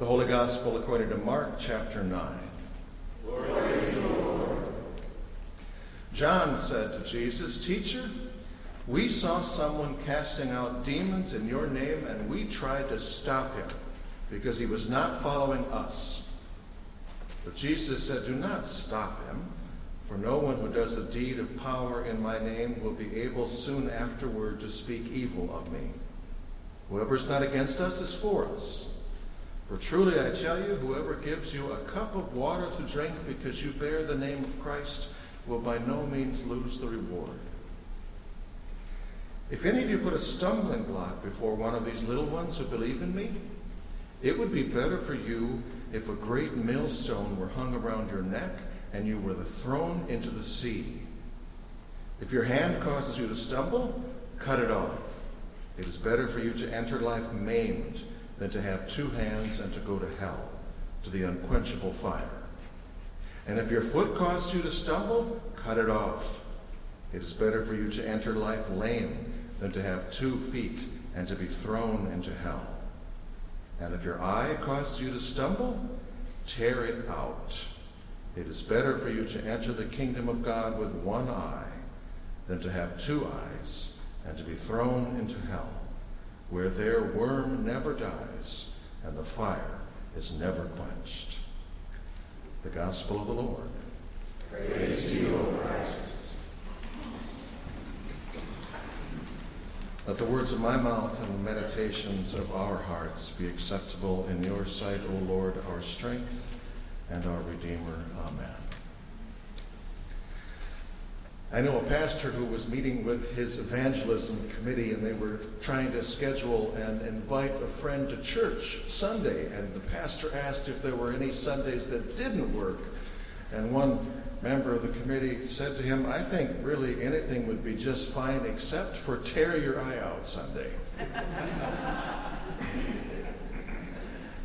The Holy Gospel according to Mark chapter 9. John said to Jesus, Teacher, we saw someone casting out demons in your name, and we tried to stop him because he was not following us. But Jesus said, Do not stop him, for no one who does a deed of power in my name will be able soon afterward to speak evil of me. Whoever is not against us is for us. For truly I tell you, whoever gives you a cup of water to drink because you bear the name of Christ will by no means lose the reward. If any of you put a stumbling block before one of these little ones who believe in me, it would be better for you if a great millstone were hung around your neck and you were thrown into the sea. If your hand causes you to stumble, cut it off. It is better for you to enter life maimed than to have two hands and to go to hell, to the unquenchable fire. And if your foot causes you to stumble, cut it off. It is better for you to enter life lame than to have two feet and to be thrown into hell. And if your eye causes you to stumble, tear it out. It is better for you to enter the kingdom of God with one eye than to have two eyes and to be thrown into hell, where their worm never dies and the fire is never quenched. The Gospel of the Lord. Praise to you, O Christ. Let the words of my mouth and the meditations of our hearts be acceptable in your sight, O Lord, our strength and our Redeemer. Amen. I know a pastor who was meeting with his evangelism committee, and they were trying to schedule and invite a friend to church Sunday. And the pastor asked if there were any Sundays that didn't work. And one member of the committee said to him, I think really anything would be just fine except for tear your eye out Sunday.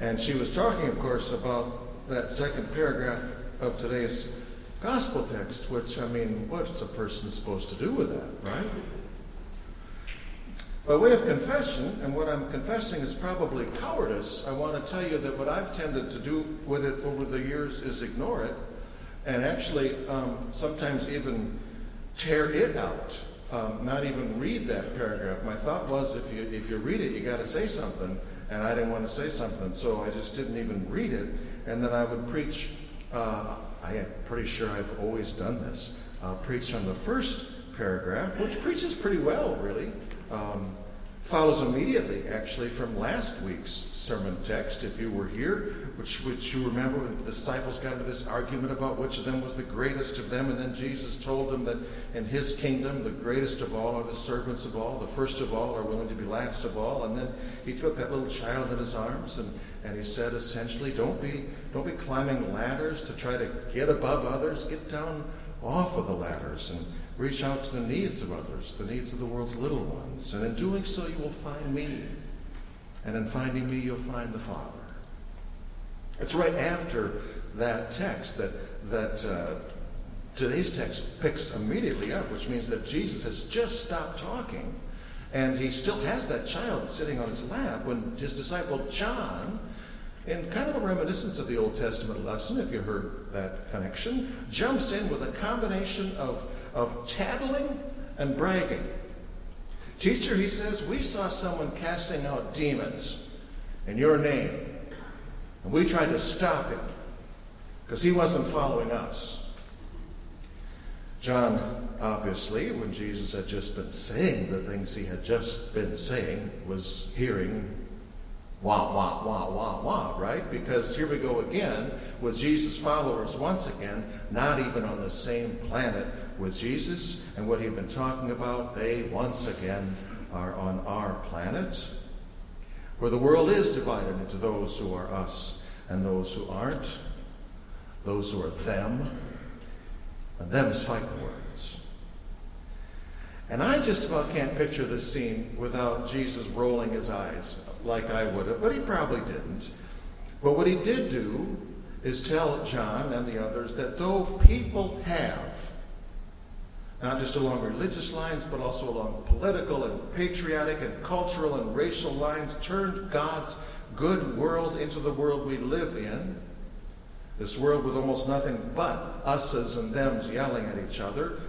and she was talking, of course, about that second paragraph of today's gospel text, which, I mean, what's a person supposed to do with that, right? By way of confession, and what I'm confessing is probably cowardice, I want to tell you that what I've tended to do with it over the years is ignore it and actually um, sometimes even tear it out, um, not even read that paragraph. My thought was if you, if you read it, you got to say something, and I didn't want to say something, so I just didn't even read it, and then I would preach. Uh, I am pretty sure I've always done this. Uh, preach on the first paragraph, which preaches pretty well, really. Um, follows immediately, actually, from last week's sermon text, if you were here, which, which you remember when the disciples got into this argument about which of them was the greatest of them, and then Jesus told them that in his kingdom, the greatest of all are the servants of all, the first of all are willing to be last of all. And then he took that little child in his arms and, and he said essentially, don't be, don't be climbing ladders to try to get above others, get down off of the ladders and Reach out to the needs of others, the needs of the world's little ones. And in doing so, you will find me. And in finding me, you'll find the Father. It's right after that text that, that uh, today's text picks immediately up, which means that Jesus has just stopped talking. And he still has that child sitting on his lap when his disciple John in kind of a reminiscence of the Old Testament lesson, if you heard that connection, jumps in with a combination of, of tattling and bragging. Teacher, he says, we saw someone casting out demons in your name, and we tried to stop him because he wasn't following us. John, obviously, when Jesus had just been saying the things he had just been saying, was hearing wah, wah, wah, wah, wah, right? Because here we go again with Jesus' followers once again, not even on the same planet with Jesus and what he'd been talking about. They once again are on our planet, where the world is divided into those who are us and those who aren't, those who are them, and them's fighting words. And I just about can't picture this scene without Jesus rolling his eyes like I would have, but he probably didn't. But what he did do is tell John and the others that though people have not just along religious lines, but also along political and patriotic and cultural and racial lines, turned God's good world into the world we live in. This world with almost nothing but us's and them's yelling at each other.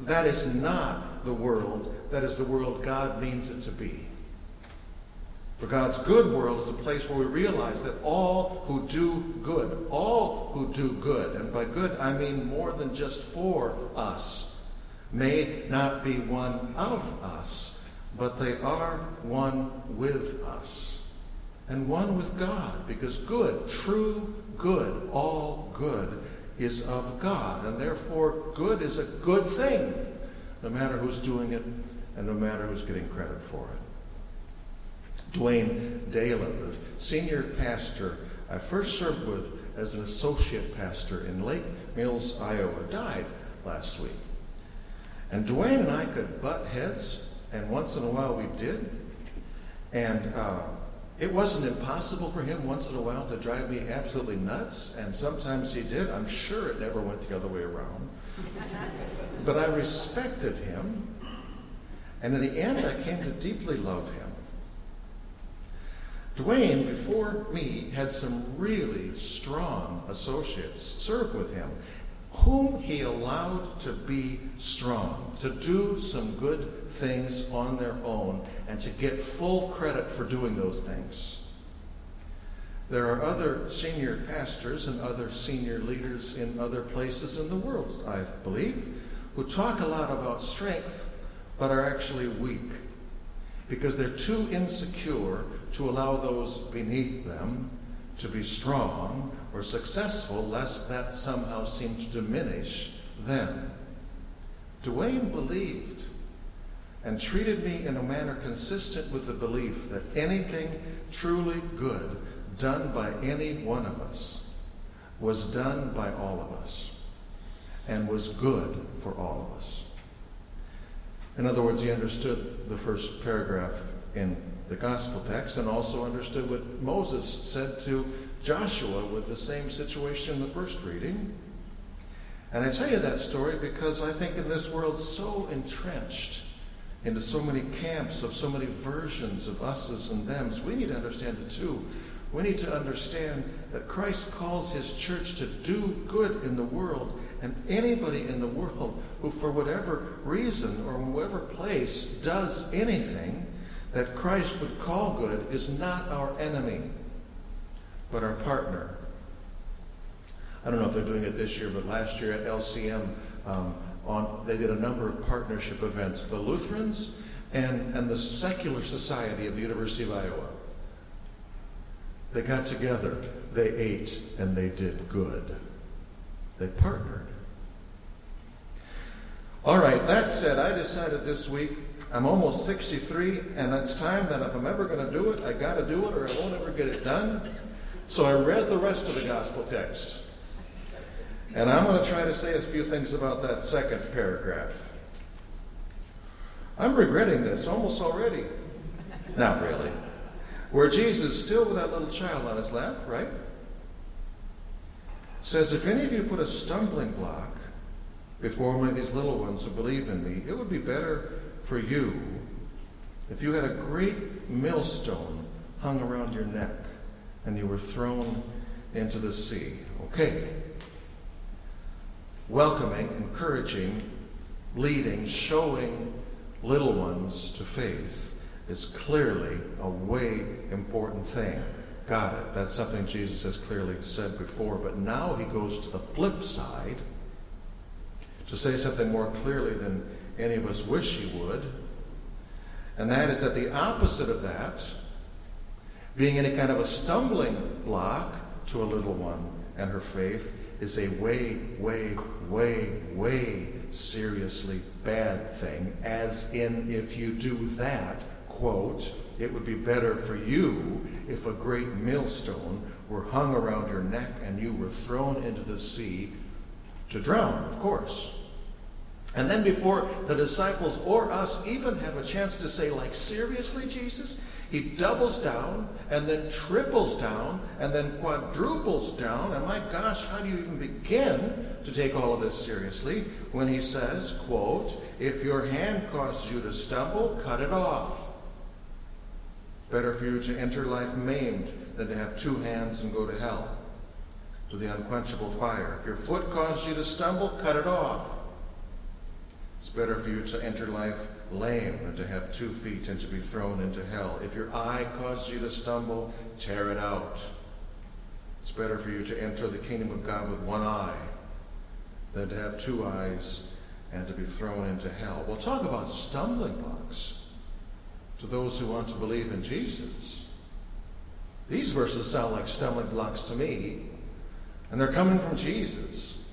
That is not the world. That is the world God means it to be. For God's good world is a place where we realize that all who do good, all who do good, and by good I mean more than just for us, may not be one of us, but they are one with us and one with God, because good, true good, all good is of God, and therefore good is a good thing, no matter who's doing it and no matter who's getting credit for it. Dwayne Dalen, the senior pastor I first served with as an associate pastor in Lake Mills, Iowa, died last week. And Dwayne and I could butt heads, and once in a while we did. And uh, it wasn't impossible for him once in a while to drive me absolutely nuts, and sometimes he did. I'm sure it never went the other way around. but I respected him, and in the end, I came to deeply love him. Dwayne, before me, had some really strong associates serve with him, whom he allowed to be strong, to do some good things on their own, and to get full credit for doing those things. There are other senior pastors and other senior leaders in other places in the world, I believe, who talk a lot about strength but are actually weak because they're too insecure to allow those beneath them to be strong or successful, lest that somehow seem to diminish them. Duane believed and treated me in a manner consistent with the belief that anything truly good done by any one of us was done by all of us and was good for all of us. In other words, he understood the first paragraph in the gospel text and also understood what Moses said to Joshua with the same situation in the first reading. And I tell you that story because I think in this world so entrenched into so many camps of so many versions of us's and them's, we need to understand it too. We need to understand that Christ calls his church to do good in the world, and anybody in the world who, for whatever reason or whatever place, does anything that Christ would call good is not our enemy, but our partner. I don't know if they're doing it this year, but last year at LCM, um, on, they did a number of partnership events. The Lutherans and, and the Secular Society of the University of Iowa. They got together, they ate, and they did good. They partnered. All right, that said, I decided this week I'm almost 63, and it's time that if I'm ever going to do it, I got to do it or I won't ever get it done. So I read the rest of the gospel text. And I'm going to try to say a few things about that second paragraph. I'm regretting this almost already. Not really. Where Jesus, still with that little child on his lap, right? Says, If any of you put a stumbling block before one of these little ones who believe in me, it would be better for you if you had a great millstone hung around your neck and you were thrown into the sea. Okay. Welcoming, encouraging, leading, showing little ones to faith is clearly a way important thing. Got it. That's something Jesus has clearly said before. But now he goes to the flip side to say something more clearly than any of us wish he would. And that is that the opposite of that, being any kind of a stumbling block to a little one and her faith, is a way, way, way, way seriously bad thing. As in, if you do that, quote, it would be better for you if a great millstone were hung around your neck and you were thrown into the sea to drown, of course. And then, before the disciples or us even have a chance to say, like, seriously, Jesus? He doubles down and then triples down and then quadruples down. And my gosh, how do you even begin to take all of this seriously when he says, quote, if your hand causes you to stumble, cut it off. Better for you to enter life maimed than to have two hands and go to hell, to the unquenchable fire. If your foot causes you to stumble, cut it off. It's better for you to enter life lame than to have two feet and to be thrown into hell. If your eye causes you to stumble, tear it out. It's better for you to enter the kingdom of God with one eye than to have two eyes and to be thrown into hell. We'll talk about stumbling blocks to those who want to believe in Jesus. These verses sound like stumbling blocks to me, and they're coming from Jesus.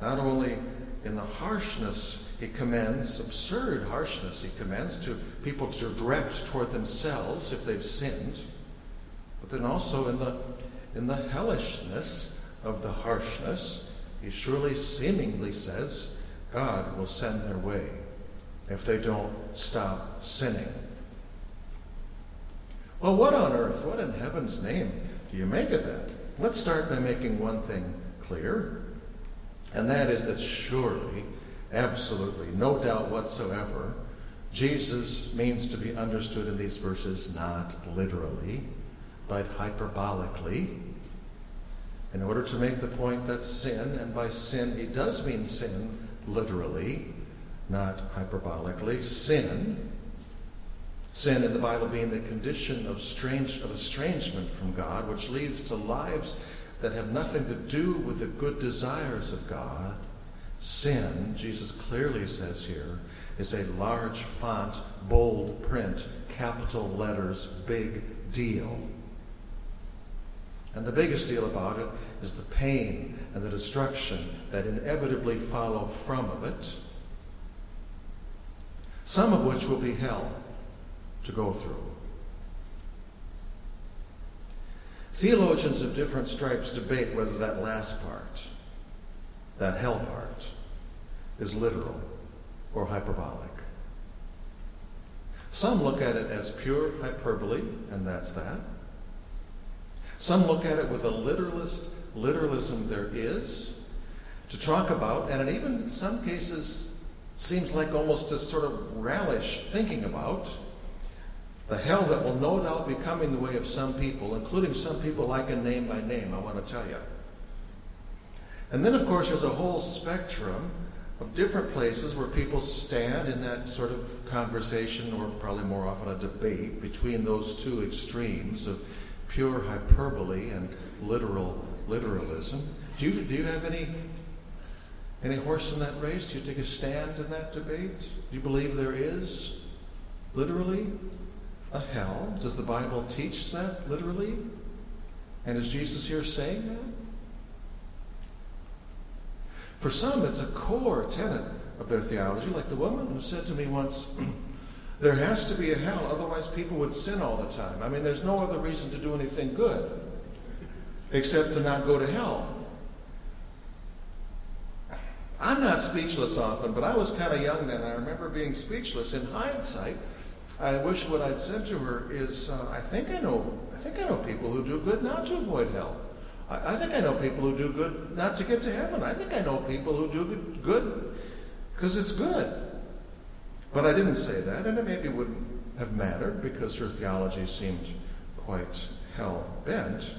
Not only in the harshness he commends, absurd harshness he commends to people to direct toward themselves if they've sinned, but then also in the, in the hellishness of the harshness, he surely seemingly says God will send their way if they don't stop sinning. Well, what on earth, what in heaven's name do you make of that? Let's start by making one thing clear. And that is that surely, absolutely, no doubt whatsoever, Jesus means to be understood in these verses not literally, but hyperbolically. In order to make the point that sin, and by sin he does mean sin literally, not hyperbolically, sin, sin in the Bible being the condition of, strange, of estrangement from God, which leads to lives that have nothing to do with the good desires of God. Sin, Jesus clearly says here, is a large font, bold print, capital letters, big deal. And the biggest deal about it is the pain and the destruction that inevitably follow from of it, some of which will be hell to go through. Theologians of different stripes debate whether that last part, that hell part, is literal or hyperbolic. Some look at it as pure hyperbole, and that's that. Some look at it with a literalist literalism there is to talk about, and it even in some cases seems like almost a sort of relish thinking about the hell that will no doubt be coming the way of some people, including some people I can name by name, I want to tell you. And then, of course, there's a whole spectrum of different places where people stand in that sort of conversation, or probably more often a debate, between those two extremes of pure hyperbole and literal literalism. Do you, do you have any, any horse in that race? Do you take a stand in that debate? Do you believe there is, literally, a hell? Does the Bible teach that literally? And is Jesus here saying that? For some, it's a core tenet of their theology, like the woman who said to me once, There has to be a hell, otherwise, people would sin all the time. I mean, there's no other reason to do anything good except to not go to hell. I'm not speechless often, but I was kind of young then. I remember being speechless. In hindsight, I wish what I'd said to her is, uh, I think I know, I think I know people who do good not to avoid hell. I, I, think I know people who do good not to get to heaven. I think I know people who do good because it's good. But I didn't say that, and it maybe wouldn't have mattered because her theology seemed quite hell bent.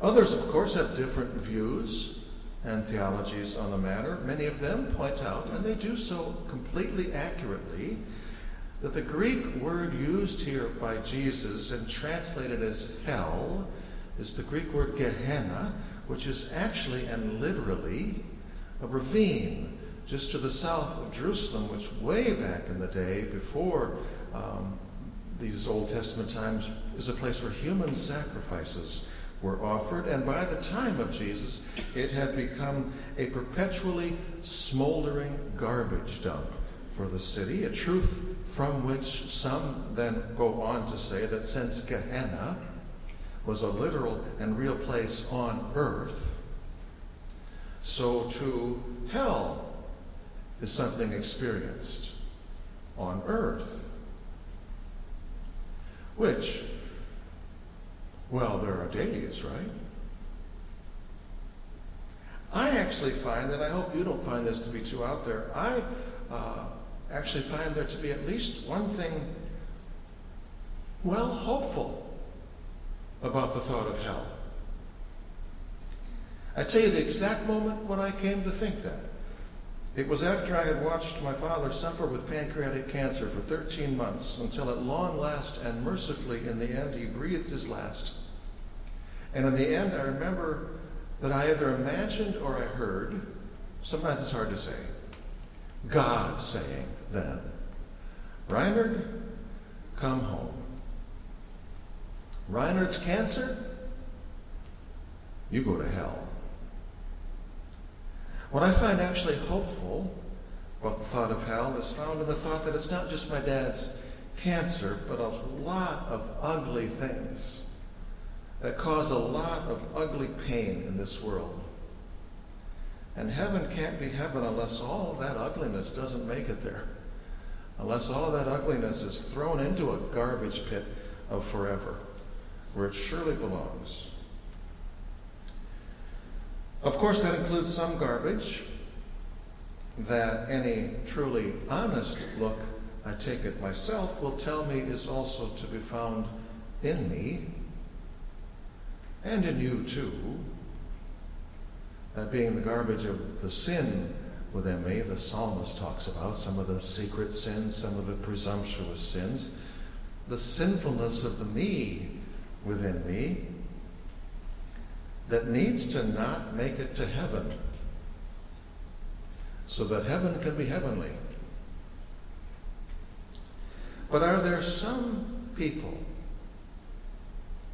Others, of course, have different views and theologies on the matter. Many of them point out, and they do so completely accurately, that the Greek word used here by Jesus and translated as hell is the Greek word Gehenna, which is actually and literally a ravine just to the south of Jerusalem, which way back in the day, before um, these Old Testament times, is a place where human sacrifices were offered, and by the time of Jesus, it had become a perpetually smoldering garbage dump for the city, a truth from which some then go on to say that since Gehenna was a literal and real place on earth, so too hell is something experienced on earth. Which, well, there are days, right? I actually find, and I hope you don't find this to be too out there, I uh, actually find there to be at least one thing, well, hopeful about the thought of hell. I tell you the exact moment when I came to think that. It was after I had watched my father suffer with pancreatic cancer for 13 months until at long last and mercifully in the end he breathed his last. And in the end, I remember that I either imagined or I heard, sometimes it's hard to say, God saying then, Reinhard, come home. Reinhard's cancer, you go to hell. What I find actually hopeful about the thought of hell is found in the thought that it's not just my dad's cancer, but a lot of ugly things that cause a lot of ugly pain in this world. And heaven can't be heaven unless all that ugliness doesn't make it there. Unless all that ugliness is thrown into a garbage pit of forever, where it surely belongs. Of course, that includes some garbage that any truly honest look, I take it myself, will tell me is also to be found in me and in you too. That being the garbage of the sin within me, the psalmist talks about some of the secret sins, some of the presumptuous sins, the sinfulness of the me within me that needs to not make it to heaven so that heaven can be heavenly. But are there some people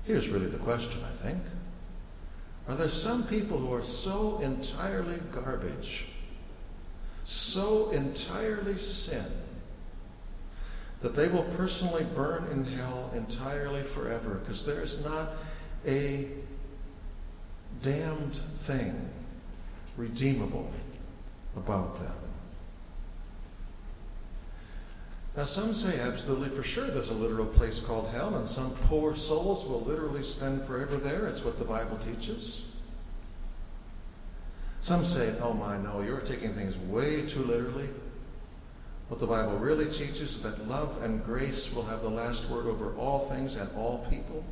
Here's really the question, I think. Are there some people who are so entirely garbage, so entirely sin, that they will personally burn in hell entirely forever because there is not a damned thing redeemable about them? Now, some say absolutely for sure there's a literal place called hell, and some poor souls will literally spend forever there. It's what the Bible teaches. Some say, oh my, no, you're taking things way too literally. What the Bible really teaches is that love and grace will have the last word over all things and all people.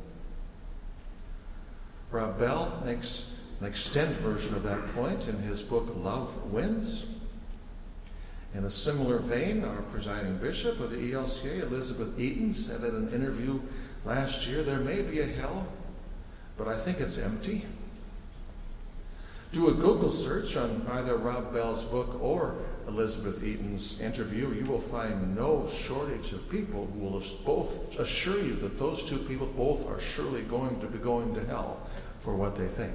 Rob Bell makes an extended version of that point in his book Love Wins. In a similar vein, our presiding bishop of the ELCA, Elizabeth Eaton, said in an interview last year there may be a hell, but I think it's empty. Do a Google search on either Rob Bell's book or Elizabeth Eaton's interview. You will find no shortage of people who will both assure you that those two people both are surely going to be going to hell for what they think.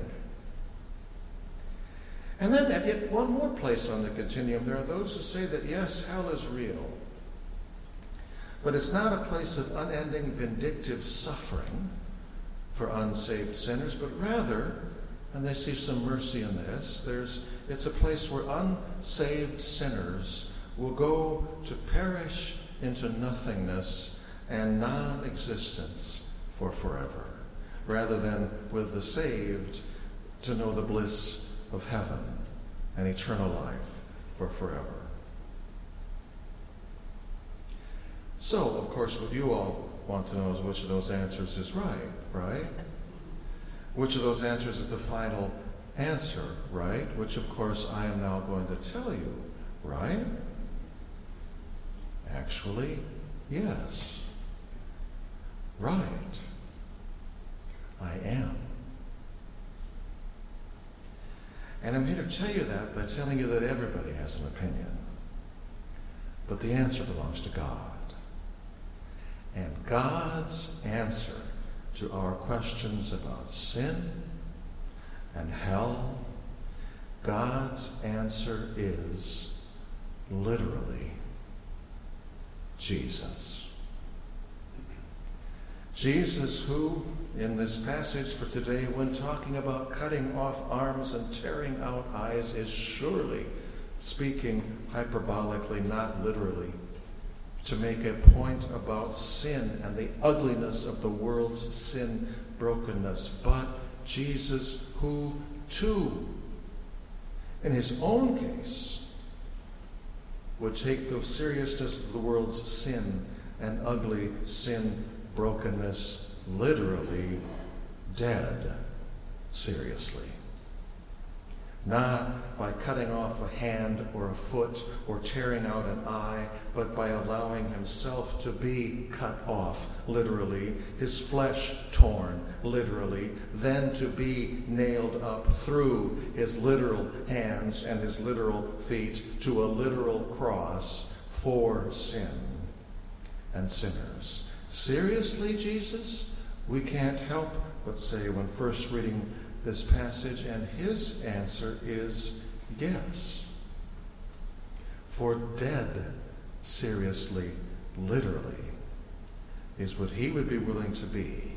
And then at yet one more place on the continuum, there are those who say that yes, hell is real. But it's not a place of unending vindictive suffering for unsaved sinners, but rather, and they see some mercy in this, there's, it's a place where unsaved sinners will go to perish into nothingness and non existence for forever, rather than with the saved to know the bliss of heaven and eternal life for forever. So, of course, what you all want to know is which of those answers is right, right? Which of those answers is the final answer, right? Which, of course, I am now going to tell you, right? Actually, yes. Right. I am. And I'm here to tell you that by telling you that everybody has an opinion. But the answer belongs to God. And God's answer to our questions about sin and hell, God's answer is literally Jesus. Jesus, who, in this passage for today, when talking about cutting off arms and tearing out eyes, is surely speaking hyperbolically, not literally, to make a point about sin and the ugliness of the world's sin brokenness. But Jesus, who too, in his own case, would take the seriousness of the world's sin and ugly sin brokenness literally dead seriously. Not by cutting off a hand or a foot or tearing out an eye, but by allowing himself to be cut off, literally, his flesh torn, literally, then to be nailed up through his literal hands and his literal feet to a literal cross for sin and sinners. Seriously, Jesus? We can't help but say when first reading this passage, and his answer is yes. For dead, seriously, literally, is what he would be willing to be.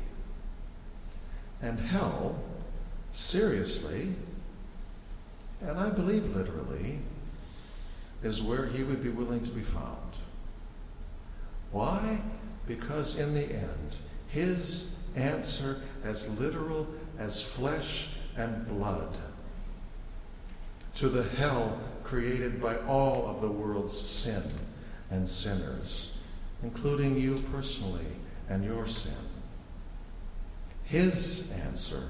And hell, seriously, and I believe literally, is where he would be willing to be found. Why? Because in the end, his answer, as literal as flesh and blood, to the hell created by all of the world's sin and sinners, including you personally and your sin. His answer,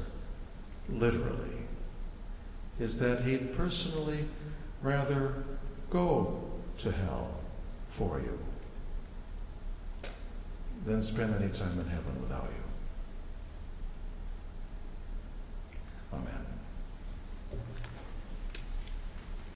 literally, is that he'd personally rather go to hell for you than spend any time in heaven without you. Amen.